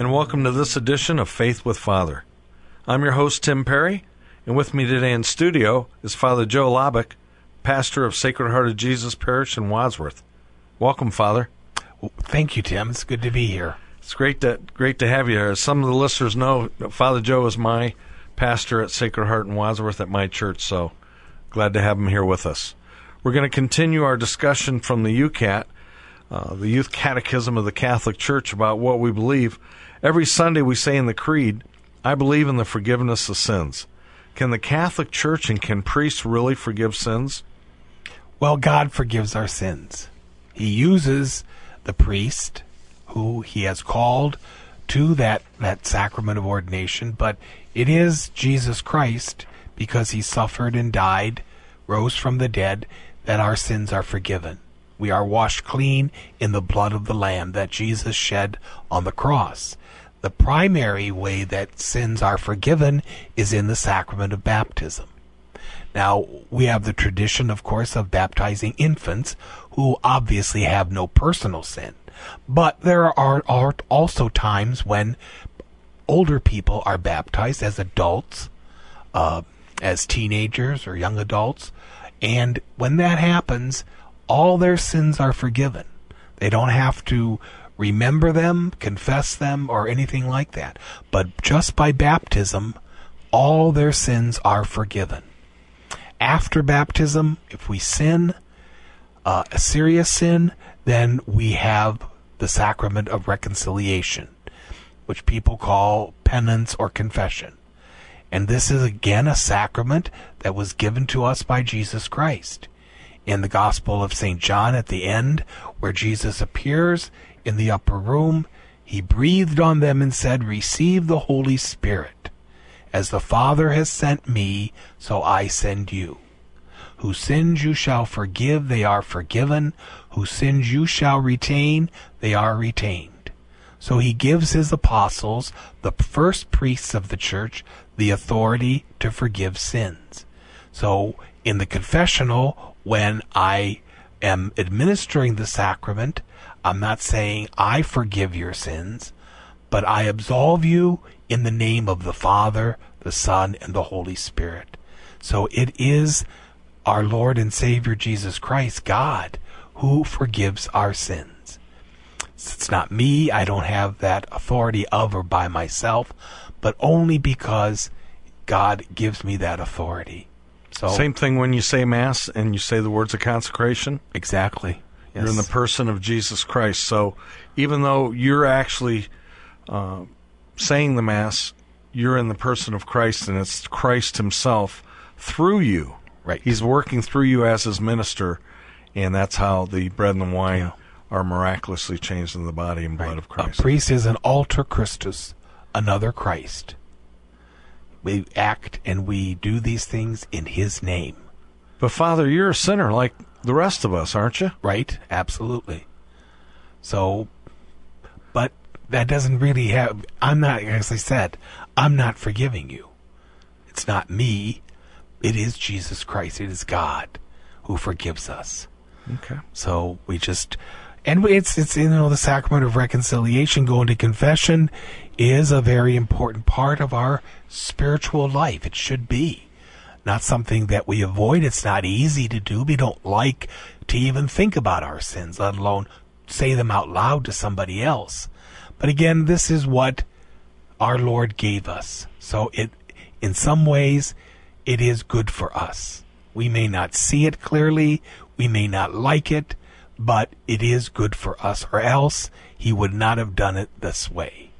and welcome to this edition of Faith with Father. I'm your host, Tim Perry, and with me today in studio is Father Joe Labick, pastor of Sacred Heart of Jesus Parish in Wadsworth. Welcome, Father. Thank you, Tim. It's good to be here. It's great to great to have you here. As some of the listeners know, Father Joe is my pastor at Sacred Heart in Wadsworth at my church, so glad to have him here with us. We're going to continue our discussion from the YOUCAT, uh, the Youth Catechism of the Catholic Church, about what we believe. Every Sunday we say in the Creed, I believe in the forgiveness of sins. Can the Catholic Church and can priests really forgive sins? Well, God forgives our sins. He uses the priest who he has called to that, that sacrament of ordination, but it is Jesus Christ, because he suffered and died, rose from the dead, that our sins are forgiven. We are washed clean in the blood of the Lamb that Jesus shed on the cross. The primary way that sins are forgiven is in the sacrament of baptism. Now, we have the tradition, of course, of baptizing infants who obviously have no personal sin. But there are, are also times when older people are baptized as adults, uh, as teenagers or young adults. And when that happens, all their sins are forgiven. They don't have to remember them, confess them, or anything like that. But just by baptism, all their sins are forgiven. After baptism, if we sin, uh, a serious sin, then we have the sacrament of reconciliation, which people call penance or confession. And this is again a sacrament that was given to us by Jesus Christ. In the Gospel of St. John at the end, where Jesus appears in the upper room, he breathed on them and said, Receive the Holy Spirit. As the Father has sent me, so I send you. Whose sins you shall forgive, they are forgiven. Whose sins you shall retain, they are retained. So he gives his apostles, the first priests of the church, the authority to forgive sins. So in the confessional, when I am administering the sacrament, I'm not saying I forgive your sins, but I absolve you in the name of the Father, the Son, and the Holy Spirit. So it is our Lord and Savior Jesus Christ, God, who forgives our sins. It's not me, I don't have that authority of or by myself, but only because God gives me that authority. So Same thing when you say Mass and you say the words of consecration. Exactly. Yes. You're in the person of Jesus Christ. So even though you're actually uh, saying the Mass, you're in the person of Christ, and it's Christ Himself through you. Right. He's working through you as His minister, and that's how the bread and the wine yeah. are miraculously changed in the body and blood right. of Christ. A priest is an alter Christus, another Christ. We act and we do these things in His name. But Father, you're a sinner like the rest of us, aren't you? Right, absolutely. So, but that doesn't really have, I'm not, as I said, I'm not forgiving you. It's not me. It is Jesus Christ. It is God who forgives us. Okay. So we just, and it's, it's, you know, the sacrament of reconciliation, going to confession is a very important part of our spiritual life. It should be not something that we avoid. It's not easy to do. We don't like to even think about our sins, let alone say them out loud to somebody else. But again, this is what our Lord gave us. So it, in some ways, it is good for us. We may not see it clearly. We may not like it, but it is good for us or else he would not have done it this way.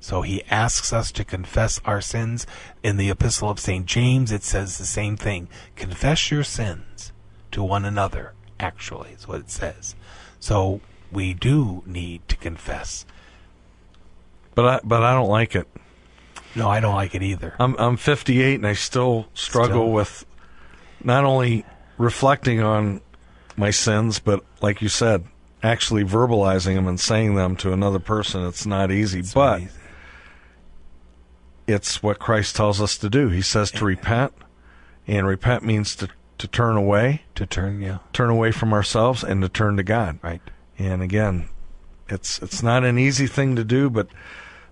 So he asks us to confess our sins. In the Epistle of St. James, it says the same thing. Confess your sins to one another, actually, is what it says. So we do need to confess. but I but I don't like it. No, I don't like it either. I'm I'm 58 and I still struggle Still. with not only reflecting on my sins, but like you said, actually verbalizing them and saying them to another person. It's not easy, It's but amazing. it's what Christ tells us to do. He says to repent, and repent means to to turn away, to turn, yeah, turn away from ourselves, and to turn to God. right. And again, it's it's not an easy thing to do, but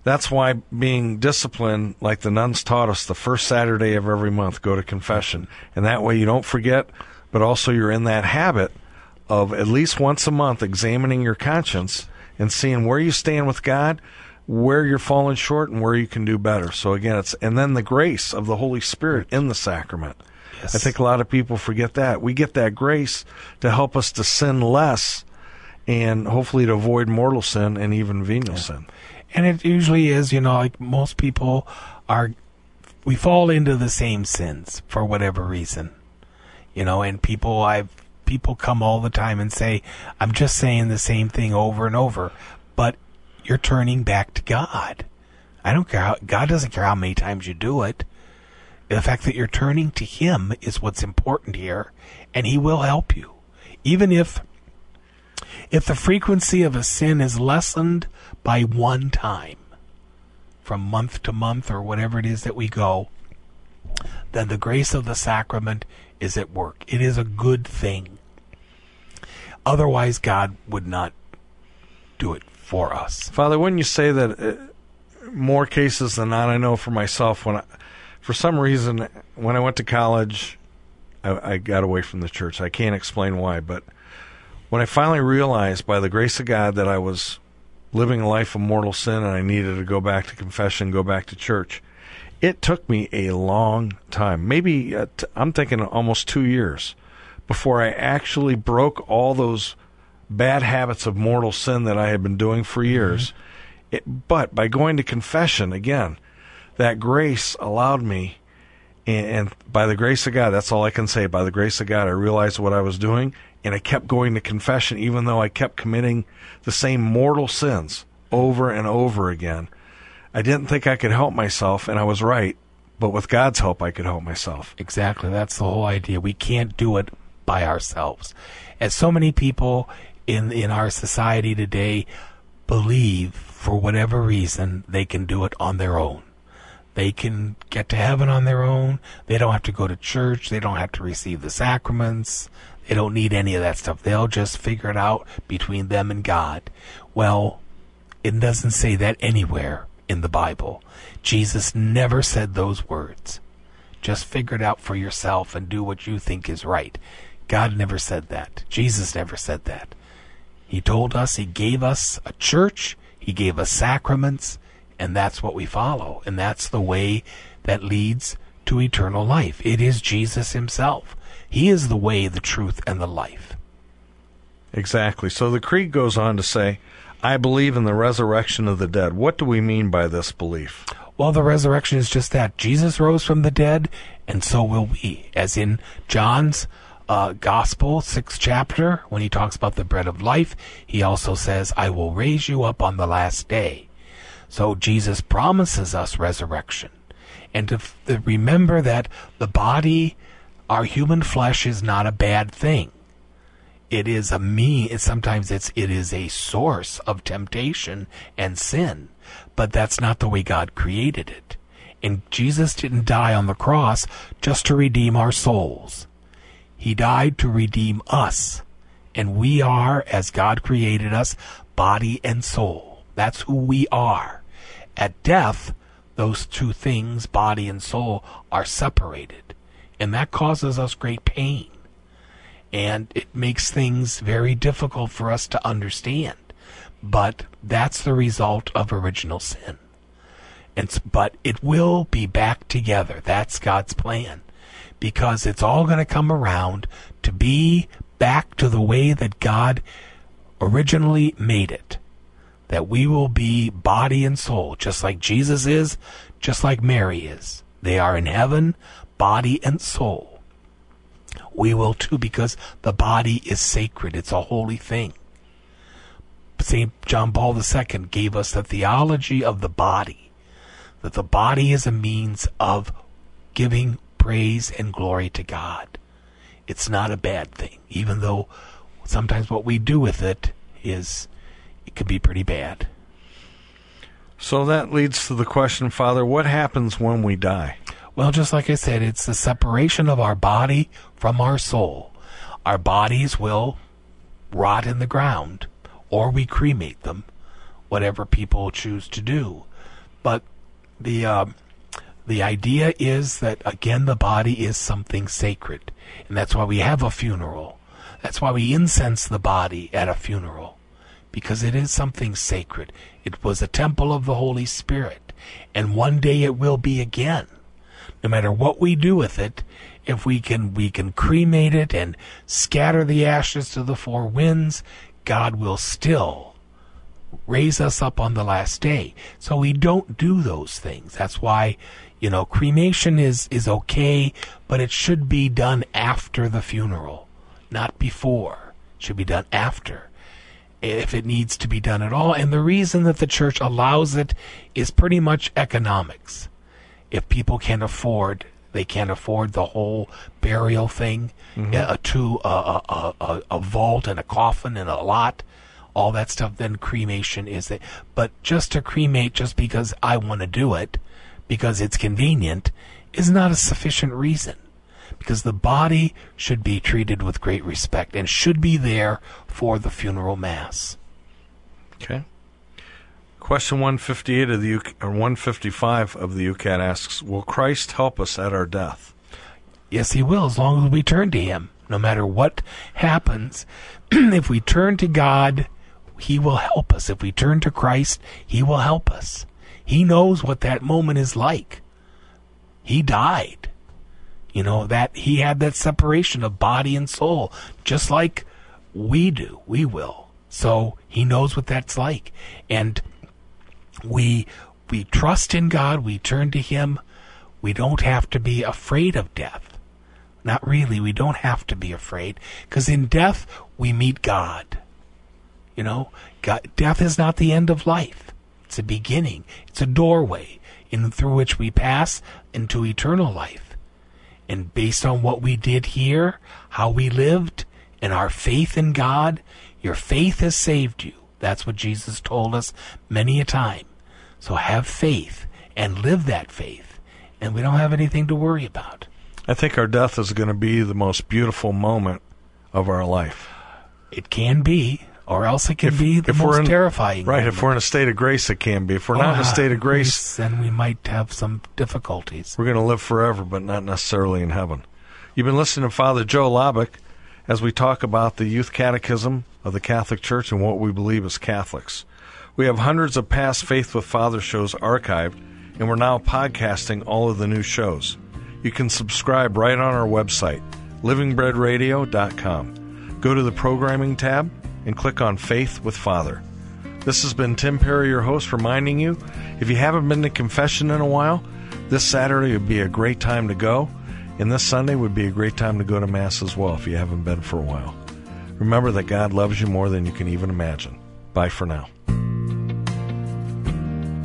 that's why being disciplined, like the nuns taught us, the first Saturday of every month, go to confession, and that way you don't forget, but also you're in that habit of at least once a month examining your conscience and seeing where you stand with God, where you're falling short, and where you can do better. So again, it's and then the grace of the Holy Spirit in the sacrament. Yes. I think a lot of people forget that. We get that grace to help us to sin less and hopefully to avoid mortal sin and even venial sin. And it usually is, you know, like most people are, we fall into the same sins for whatever reason, you know, and people, I've, people come all the time and say, I'm just saying the same thing over and over, but you're turning back to God. I don't care how, God doesn't care how many times you do it. The fact that you're turning to Him is what's important here, and He will help you. Even if if the frequency of a sin is lessened by one time from month to month or whatever it is that we go, then the grace of the sacrament is at work. It is a good thing. Otherwise, God would not do it for us. Father, when you say that uh, more cases than not, I know for myself when I, for some reason when I went to college, I, I got away from the church. I can't explain why, but when I finally realized by the grace of God that I was living a life of mortal sin and I needed to go back to confession, go back to church, it took me a long time. Maybe uh, t- I'm thinking almost two years before I actually broke all those bad habits of mortal sin that I had been doing for years. It, but by going to confession again, that grace allowed me, and, and by the grace of God, that's all I can say. By the grace of God, I realized what I was doing, and I kept going to confession, even though I kept committing the same mortal sins over and over again. I didn't think I could help myself, and I was right. But with God's help, I could help myself. Exactly. That's the whole idea. We can't do it by ourselves. As so many people in in our society today believe for whatever reason they can do it on their own. They can get to heaven on their own. They don't have to go to church. They don't have to receive the sacraments. They don't need any of that stuff. They'll just figure it out between them and God. Well, it doesn't say that anywhere in the Bible. Jesus never said those words. Just figure it out for yourself and do what you think is right. God never said that. Jesus never said that. He told us, He gave us a church, He gave us sacraments, and that's what we follow. And that's the way that leads to eternal life. It is Jesus Himself. He is the way, the truth, and the life. Exactly. So the creed goes on to say, I believe in the resurrection of the dead. What do we mean by this belief? Well, the resurrection is just that. Jesus rose from the dead, and so will we. As in John's uh, Gospel, sixth chapter, when he talks about the bread of life, he also says, I will raise you up on the last day. So Jesus promises us resurrection. And to, f- remember that the body, our human flesh, is not a bad thing it is a me sometimes it's it is a source of temptation and sin. But that's not the way god created it. And jesus didn't die on the cross just to redeem our souls. He died to redeem us. And we are as god created us body and soul. That's who we are. At death those two things body and soul are separated. And that causes us great pain and it makes things very difficult for us to understand. But that's the result of original sin. And, but it will be back together. That's God's plan. Because it's all going to come around to be back to the way that God originally made it. That we will be body and soul, just like Jesus is, just like Mary is. They are in heaven, body and soul we will too because the body is sacred it's a holy thing St. John Paul II gave us the theology of the body, that the body is a means of giving praise and glory to God. It's not a bad thing, even though sometimes what we do with it is, it can be pretty bad. So that leads to the question, Father, what happens when we die? Well, just like I said, it's the separation of our body from our soul. Our bodies will rot in the ground, or we cremate them, whatever people choose to do. But the uh, the idea is that again, the body is something sacred, and that's why we have a funeral. That's why we incense the body at a funeral, because it is something sacred. It was a temple of the Holy Spirit, and one day it will be again no matter what we do with it, if we can we can cremate it and scatter the ashes to the four winds, God will still raise us up on the last day. So we don't do those things. That's why, you know, cremation is is okay, but it should be done after the funeral, not before. It should be done after. If it needs to be done at all. And the reason that the church allows it is pretty much economics if people can't afford they can't afford the whole burial thing, mm-hmm. to a, a, a, a, vault and a coffin and a lot, all that stuff. Then cremation is it. But just to cremate just because I want to do it, because it's convenient, is not a sufficient reason. Because the body should be treated with great respect and should be there for the funeral mass. Okay. Question 158 of the or 155 of the YOUCAT asks, "Will Christ help us at our death?" Yes, he will as long as we turn to him. No matter what happens, if we turn to God, he will help us. If we turn to Christ, he will help us. He knows what that moment is like. He died. You know, that he had that separation of body and soul, just like we do. We will. So he knows what that's like. And we we trust in God, we turn to him. We don't have to be afraid of death. Not really, we don't have to be afraid because in death we meet God. You know, God, death is not the end of life. It's a beginning. It's a doorway in through which we pass into eternal life. And based on what we did here, how we lived, and our faith in God, your faith has saved you. That's what Jesus told us many a time. So have faith and live that faith, and we don't have anything to worry about. I think our death is going to be the most beautiful moment of our life. It can be, or else it can if, be the most in, terrifying. Right, moment. if we're in a state of grace, it can be. If we're not in a ah, state of grace, then we might have some difficulties. We're going to live forever, but not necessarily in heaven. You've been listening to Father Joe Labick as we talk about the Youth Catechism of the Catholic Church and what we believe as Catholics. We have hundreds of past Faith with Father shows archived, and we're now podcasting all of the new shows. You can subscribe right on our website, livingbreadradio.com. Go to the programming tab and click on Faith with Father. This has been Tim Perry, your host, reminding you if you haven't been to confession in a while, this Saturday would be a great time to go, and this Sunday would be a great time to go to Mass as well if you haven't been for a while. Remember that God loves you more than you can even imagine. Bye for now.